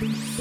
Música